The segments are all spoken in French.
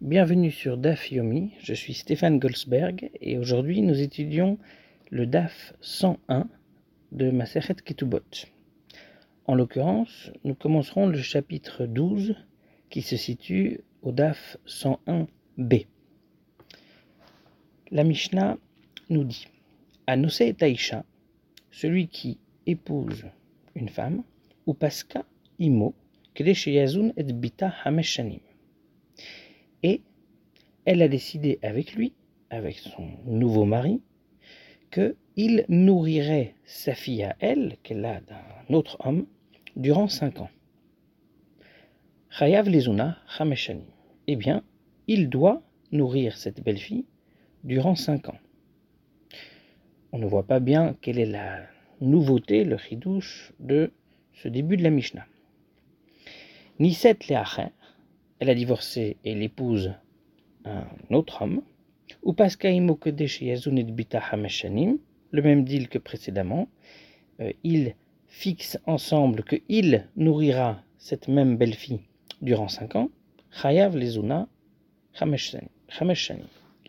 Bienvenue sur DAF Yomi, je suis Stéphane Goldsberg et aujourd'hui nous étudions le DAF 101 de Maseret Ketubot. En l'occurrence, nous commencerons le chapitre 12 qui se situe au DAF 101b. La Mishnah nous dit Anose et Taïcha, celui qui épouse une femme, ou Pasca Imo, Yazun et Bita Hameshanim. Et elle a décidé avec lui, avec son nouveau mari, qu'il nourrirait sa fille à elle, qu'elle a d'un autre homme, durant cinq ans. Chayav Lezuna Hameshanim. Eh bien, il doit nourrir cette belle-fille durant cinq ans. On ne voit pas bien quelle est la nouveauté, le chidouche de ce début de la Mishnah. Niset Leacher, elle a divorcé et l'épouse un autre homme, ou le même deal que précédemment, euh, il fixe ensemble qu'il nourrira cette même belle-fille durant cinq ans, Chayav Lezuna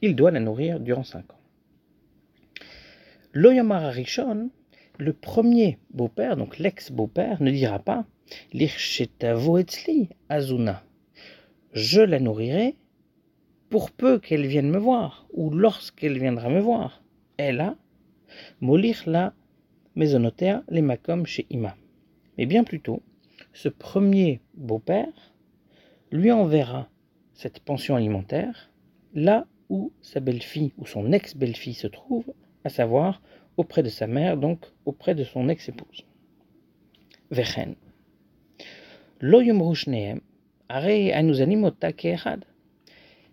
Il doit la nourrir durant cinq ans. Loyamara Rishon, le premier beau-père, donc l'ex-beau-père, ne dira pas Azuna. Je la nourrirai pour peu qu'elle vienne me voir, ou lorsqu'elle viendra me voir. Elle a molir la maisonnotaire les makom chez Ima. Mais bien plutôt, ce premier beau-père lui enverra cette pension alimentaire là où sa belle-fille ou son ex-belle-fille se trouve, à savoir auprès de sa mère, donc auprès de son ex-épouse. Vechen.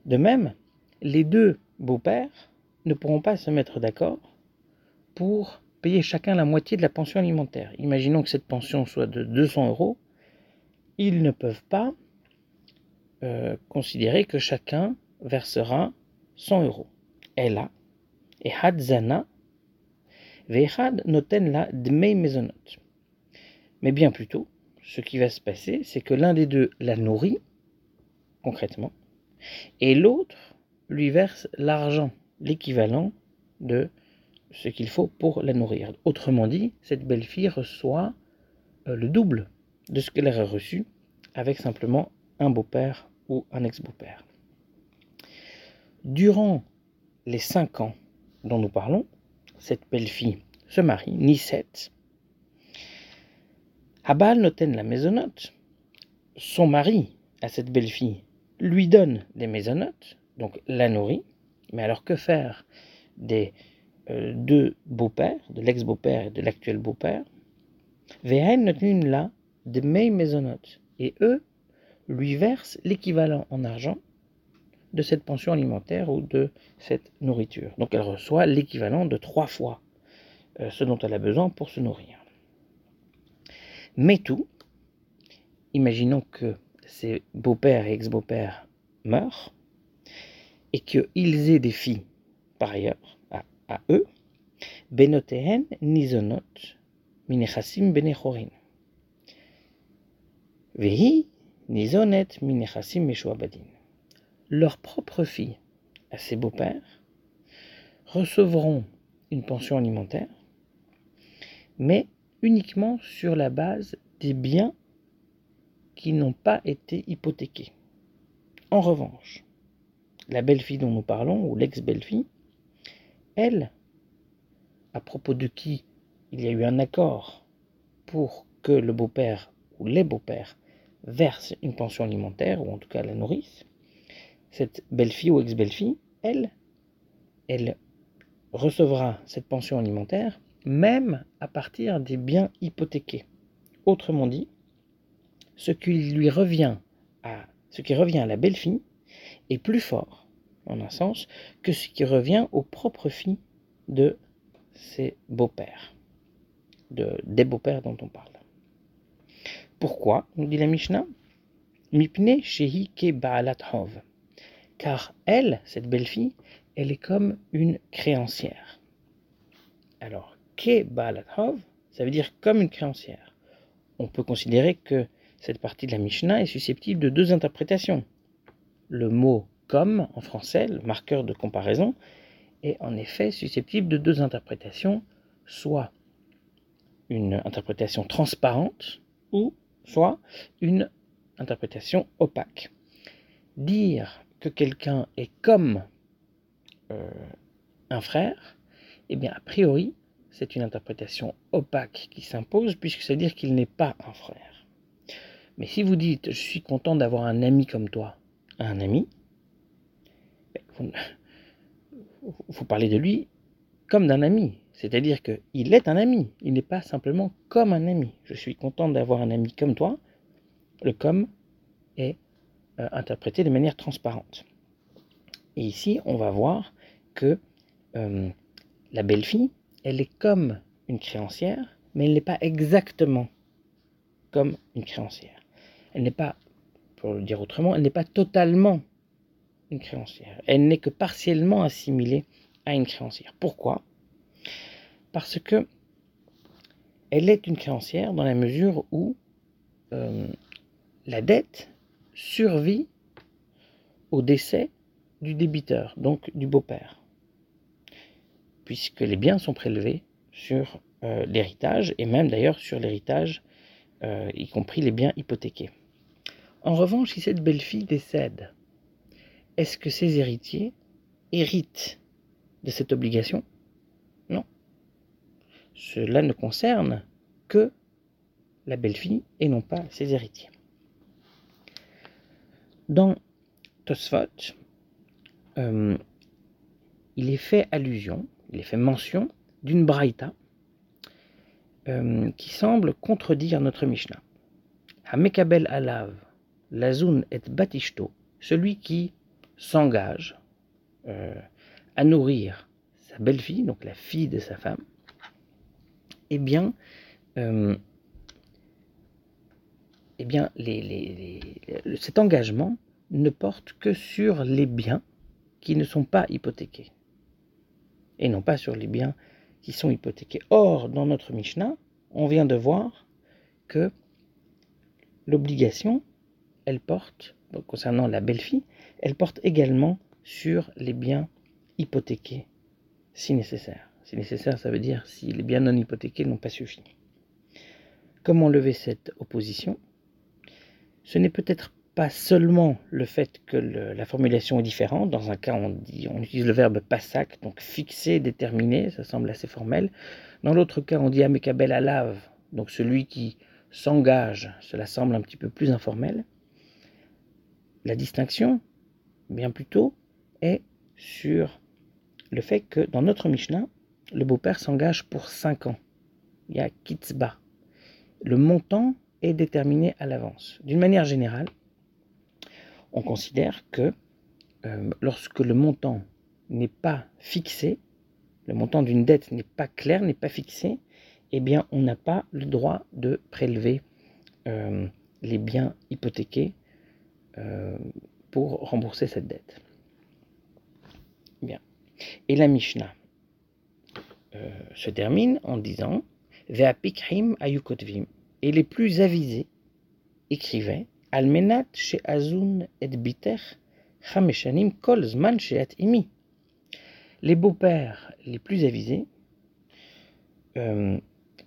De même, les deux beaux-pères ne pourront pas se mettre d'accord pour payer chacun la moitié de la pension alimentaire. Imaginons que cette pension soit de 200 euros. Ils ne peuvent pas euh, considérer que chacun versera 100 euros. a et Hadzana, Vehad noten la dmei maisonot. Mais bien plutôt, ce qui va se passer, c'est que l'un des deux la nourrit, concrètement, et l'autre lui verse l'argent, l'équivalent de ce qu'il faut pour la nourrir. Autrement dit, cette belle-fille reçoit euh, le double de ce qu'elle aurait reçu avec simplement un beau-père ou un ex-beau-père. Durant les cinq ans dont nous parlons, cette belle-fille se marie, Nisset. Abal noten la maisonnote. Son mari, à cette belle-fille, lui donne des maisonnotes, donc la nourrit. Mais alors que faire des euh, deux beaux-pères, de l'ex-beau-père et de l'actuel beau-père? Vehen noten la de mes maisonnotes. Et eux lui versent l'équivalent en argent de cette pension alimentaire ou de cette nourriture. Donc elle reçoit l'équivalent de trois fois euh, ce dont elle a besoin pour se nourrir. Mais tout, imaginons que ses beaux-pères et ex-beaux-pères meurent et qu'ils aient des filles par ailleurs à, eux, benotehen nizonot minechasim benechorin. Vehi nizonet leurs propres filles à ses beaux-pères recevront une pension alimentaire, mais uniquement sur la base des biens qui n'ont pas été hypothéqués. En revanche, la belle-fille dont nous parlons, ou l'ex-belle-fille, elle, à propos de qui il y a eu un accord pour que le beau-père ou les beaux-pères versent une pension alimentaire, ou en tout cas la nourrissent, cette belle-fille ou ex-belle-fille, elle, elle recevra cette pension alimentaire même à partir des biens hypothéqués. Autrement dit, ce qui lui revient à ce qui revient à la belle-fille est plus fort, en un sens, que ce qui revient aux propres filles de ses beaux-pères, de, des beaux-pères dont on parle. Pourquoi nous dit la Mishnah? Mipne shehi ke baalat hov car elle, cette belle-fille, elle est comme une créancière. Alors, ke balatov, ça veut dire comme une créancière. On peut considérer que cette partie de la Mishnah est susceptible de deux interprétations. Le mot comme en français, le marqueur de comparaison, est en effet susceptible de deux interprétations, soit une interprétation transparente ou soit une interprétation opaque. Dire que quelqu'un est comme euh, un frère, eh bien, a priori, c'est une interprétation opaque qui s'impose, puisque c'est dire qu'il n'est pas un frère. Mais si vous dites je suis content d'avoir un ami comme toi, un ami, ben, vous, parlez de lui comme d'un ami. C'est-à-dire qu'il est un ami, il n'est pas simplement comme un ami. Je suis content d'avoir un ami comme toi. Le comme est euh, interprété de manière transparente. Et ici, on va voir que euh, la belle-fille, elle est comme une créancière, mais elle n'est pas exactement comme une créancière. Elle n'est pas, pour le dire autrement, elle n'est pas totalement une créancière. Elle n'est que partiellement assimilée à une créancière. Pourquoi? Parce que elle est une créancière dans la mesure où euh, la dette survit au décès du débiteur, donc du beau-père, puisque les biens sont prélevés sur euh, l'héritage, et même d'ailleurs sur l'héritage, euh, y compris les biens hypothéqués. En revanche, si cette belle-fille décède, est-ce que ses héritiers héritent de cette obligation? Non. Cela ne concerne que la belle-fille et non pas ses héritiers. Dans Tosfot, euh, il est fait allusion, il est fait mention d'une braïta euh, qui semble contredire notre Mishnah. Hamekabel alav, lazun et batishto, celui qui s'engage euh, à nourrir sa belle-fille, donc la fille de sa femme, eh bien, eh bien cet engagement ne porte que sur les biens qui ne sont pas hypothéqués et non pas sur les biens qui sont hypothéqués. Or, dans notre Mishnah, on vient de voir que l'obligation, elle porte, concernant la belle-fille, elle porte également sur les biens hypothéqués, si nécessaire. Si nécessaire, ça veut dire si les biens non hypothéqués n'ont pas suffi. Comment lever cette opposition? Ce n'est peut-être pas seulement le fait que la formulation est différente. Dans un cas, on, utilise le verbe passac, donc fixé, déterminé, ça semble assez formel. Dans l'autre cas, on dit amekabel alav, donc celui qui s'engage, cela semble un petit peu plus informel. La distinction, bien plutôt, est sur le fait que dans notre Mishnah, le beau-père s'engage pour 5 ans. Il y a kitzba. Le montant est déterminé à l'avance. D'une manière générale, on considère que euh, lorsque le montant n'est pas fixé, le montant d'une dette n'est pas clair, n'est pas fixé, eh bien on n'a pas le droit de prélever euh, les biens hypothéqués euh, pour rembourser cette dette. Bien. Et la Mishnah se termine en disant Ve'apikrim ayukotvim. Et les plus avisés écrivaient Kol zman imi. Les beaux-pères les plus avisés euh,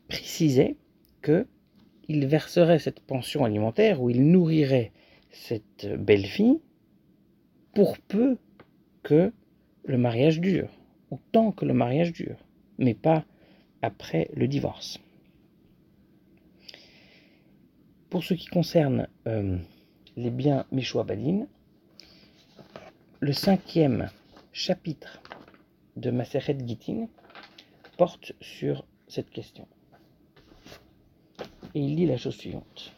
précisaient qu'ils verseraient cette pension alimentaire ou ils nourriraient cette belle-fille pour peu que le mariage dure, autant que le mariage dure, mais pas après le divorce. Pour ce qui concerne euh, les biens Badin, le cinquième chapitre de Maseret Gitin porte sur cette question. Et il dit la chose suivante.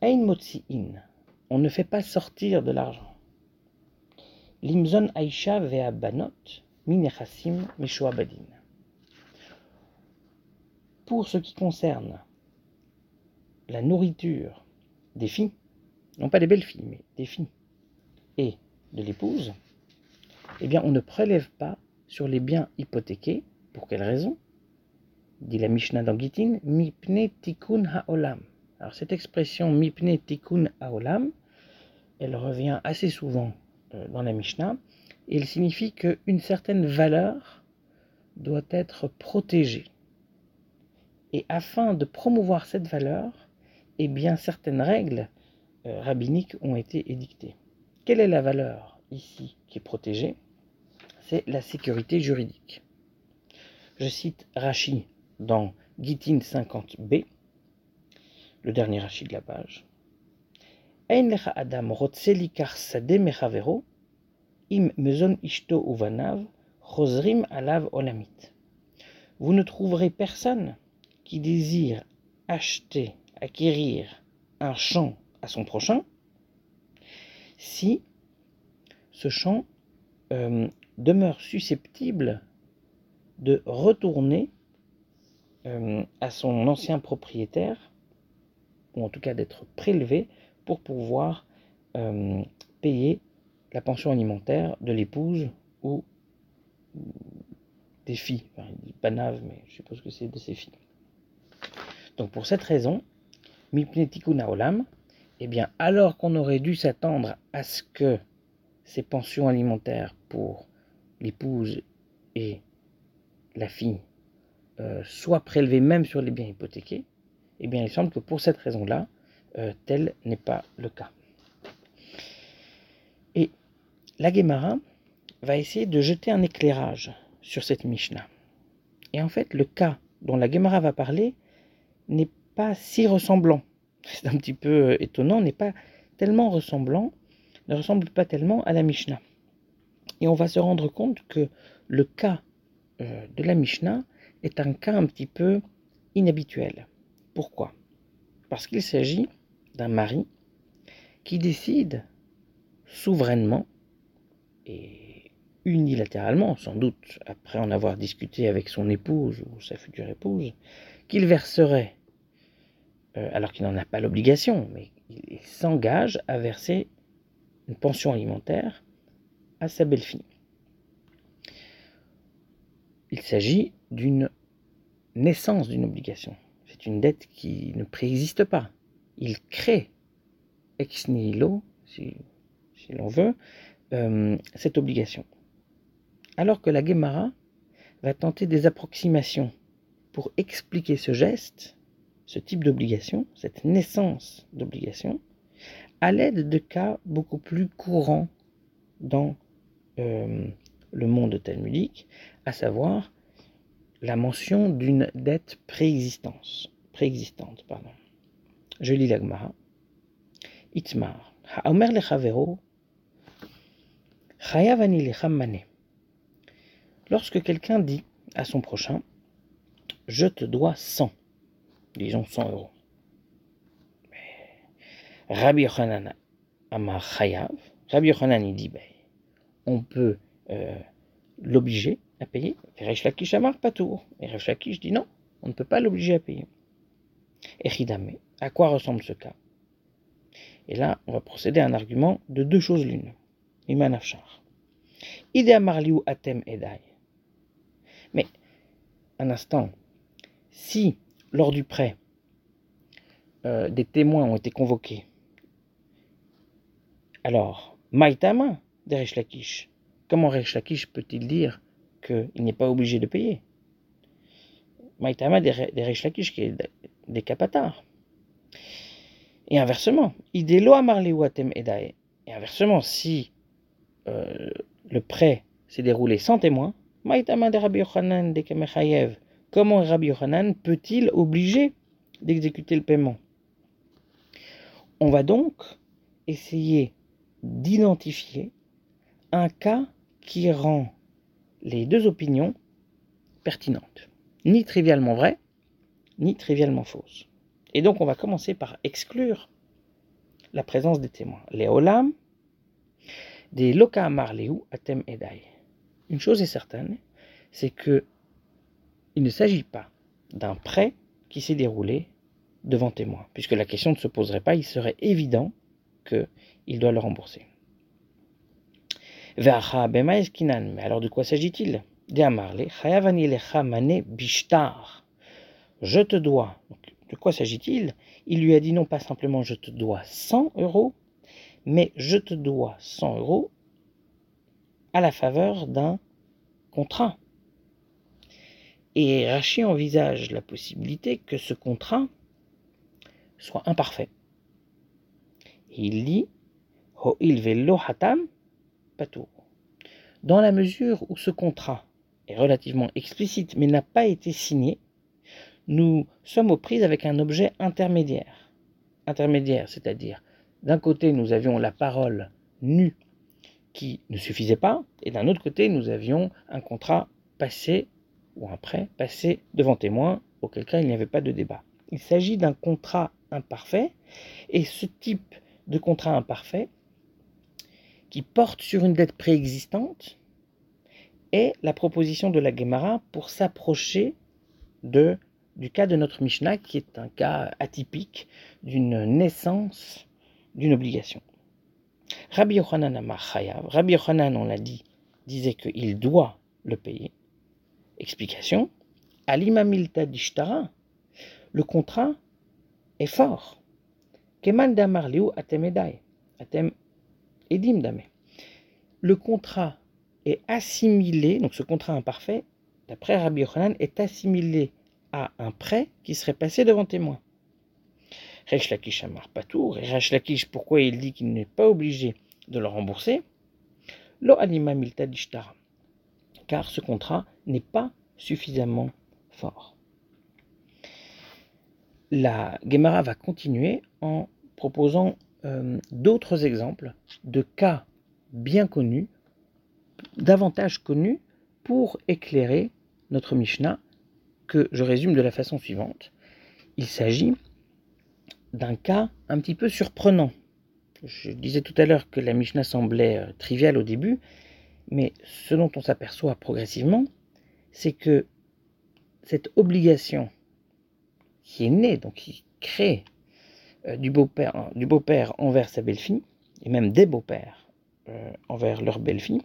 Ein motzi'in, on ne fait pas sortir de l'argent. Limzon Aisha vea banot minechasim Badin. Pour ce qui concerne la nourriture des filles, non pas des belles filles, mais des filles, et de l'épouse, eh bien on ne prélève pas sur les biens hypothéqués. Pour quelle raison? Dit la Mishnah dans Gitin, mipne tikkun haolam. Alors cette expression mipne tikkun haolam elle revient assez souvent euh, dans la Mishnah, et elle signifie qu'une certaine valeur doit être protégée. Et afin de promouvoir cette valeur, eh bien, certaines règles euh, rabbiniques ont été édictées. Quelle est la valeur ici qui est protégée? C'est la sécurité juridique. Je cite Rashi dans Gitin 50b, le dernier Rashi de la page. Ishto uvanav, alav olamit. Vous ne trouverez personne qui désire acheter, acquérir un champ à son prochain si ce champ euh, demeure susceptible de retourner euh, à son ancien propriétaire, ou en tout cas d'être prélevé pour pouvoir euh, payer la pension alimentaire de l'épouse ou des filles. Enfin, il dit panave, mais je suppose que c'est de ses filles. Donc pour cette raison, Mipnetikuna Olam, eh bien, alors qu'on aurait dû s'attendre à ce que ces pensions alimentaires pour l'épouse et la fille euh, soient prélevées même sur les biens hypothéqués, eh bien, il semble que pour cette raison-là, euh, tel n'est pas le cas. Et la Gemara va essayer de jeter un éclairage sur cette Mishnah. Et en fait, le cas dont la Gemara va parler n'est pas si ressemblant. C'est un petit peu euh, étonnant, n'est pas tellement ressemblant, ne ressemble pas tellement à la Mishnah. Et on va se rendre compte que le cas euh, de la Mishnah est un cas un petit peu inhabituel. Pourquoi? Parce qu'il s'agit d'un mari qui décide souverainement et unilatéralement, sans doute après en avoir discuté avec son épouse ou sa future épouse, qu'il verserait, euh, alors qu'il n'en a pas l'obligation, mais il s'engage à verser une pension alimentaire à sa belle-fille. Il s'agit d'une naissance d'une obligation. C'est une dette qui ne préexiste pas. Il crée ex nihilo, si, l'on veut, euh, cette obligation. Alors que la Gemara va tenter des approximations pour expliquer ce geste, ce type d'obligation, cette naissance d'obligation, à l'aide de cas beaucoup plus courants dans euh, le monde talmudique, à savoir la mention d'une dette préexistante. Pardon. Je lis la Gemara. Itmar, ha'omer lechavero, chayavani lechamane. Lorsque quelqu'un dit à son prochain, je te dois 100, disons 100 euros. Rabbi Yochanan Amar Chayav, Rabbi Yochanan dit, ben, on peut euh, l'obliger à payer. Resh Amar Patour. Et Resh Lakish dit non, on ne peut pas l'obliger à payer. Et Chidame, à quoi ressemble ce cas? Et là, on va procéder à un argument de deux choses l'une. Imanafchar. Ide Amarliu Atem Edai. Mais, un instant, si, lors du prêt, euh, des témoins ont été convoqués, alors, Maïtama de Lakish, comment Resh Lakish peut-il dire qu'il n'est pas obligé de payer? Maïtama de Resh Lakish qui est des capatars. Et inversement, Idelo Amarlewuatem Edae. Et inversement, si euh, le prêt s'est déroulé sans témoin, Maïtama de Rabbi Yochanan de Kamechayev, comment Rabbi Yochanan peut-il obliger d'exécuter le paiement? On va donc essayer d'identifier un cas qui rend les deux opinions pertinentes, ni trivialement vraies, ni trivialement fausses. Et donc on va commencer par exclure la présence des témoins. Les des loka amarleu atem edai. Une chose est certaine, c'est que il ne s'agit pas d'un prêt qui s'est déroulé devant témoins, puisque la question ne se poserait pas, il serait évident qu'il doit le rembourser. Mais alors de quoi s'agit-il? Je te dois. de quoi s'agit-il? Il lui a dit non pas simplement je te dois 100 euros, mais je te dois 100 euros à la faveur d'un contrat. Et Rachi envisage la possibilité que ce contrat soit imparfait. Il dit il velo hatam patour. Dans la mesure où ce contrat est relativement explicite mais n'a pas été signé, nous sommes aux prises avec un objet intermédiaire. Intermédiaire, c'est-à-dire d'un côté nous avions la parole nue qui ne suffisait pas, et d'un autre côté nous avions un contrat passé ou un prêt passé devant témoin, auquel cas il n'y avait pas de débat. Il s'agit d'un contrat imparfait, et ce type de contrat imparfait, qui porte sur une dette préexistante, est la proposition de la Gemara pour s'approcher du cas de notre Mishnah, qui est un cas atypique d'une naissance d'une obligation. Rabbi Yochanan Amachayav, Rabbi Yochanan, on l'a dit, disait qu'il doit le payer. Explication dishtara, le contrat est fort. Keman damar atem atem edim dame. Le contrat est assimilé, donc ce contrat imparfait, d'après Rabbi Yochanan, est assimilé à un prêt qui serait passé devant témoin. Resh Lakish Amar Patour, et pourquoi il dit qu'il n'est pas obligé de le rembourser? Lo anima milta dishtara, car ce contrat n'est pas suffisamment fort. La Gemara va continuer en proposant euh, d'autres exemples de cas bien connus, davantage connus, pour éclairer notre Mishnah, que je résume de la façon suivante. Il s'agit d'un cas un petit peu surprenant. Je disais tout à l'heure que la Mishnah semblait euh, triviale au début, mais ce dont on s'aperçoit progressivement, c'est que cette obligation qui est née, donc qui crée euh, du beau-père du beau-père envers sa belle-fille, et même des beaux-pères euh, envers leur belle-fille,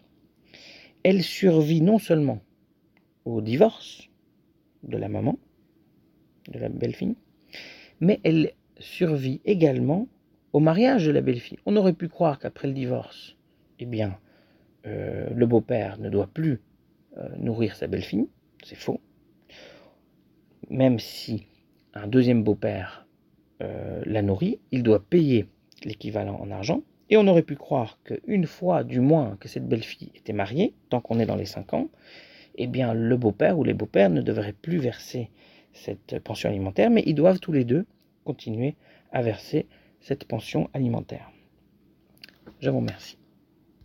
elle survit non seulement au divorce de la maman, de la belle-fille, mais elle survit également au mariage de la belle-fille. On aurait pu croire qu'après le divorce, eh bien, euh, le beau-père ne doit plus euh, nourrir sa belle-fille. C'est faux. Même si un deuxième beau-père euh, la nourrit, il doit payer l'équivalent en argent. Et on aurait pu croire qu'une fois, du moins, que cette belle-fille était mariée, tant qu'on est dans les cinq ans, eh bien, le beau-père ou les beaux-pères ne devraient plus verser cette pension alimentaire, mais ils doivent tous les deux continuer à verser cette pension alimentaire. Je vous remercie.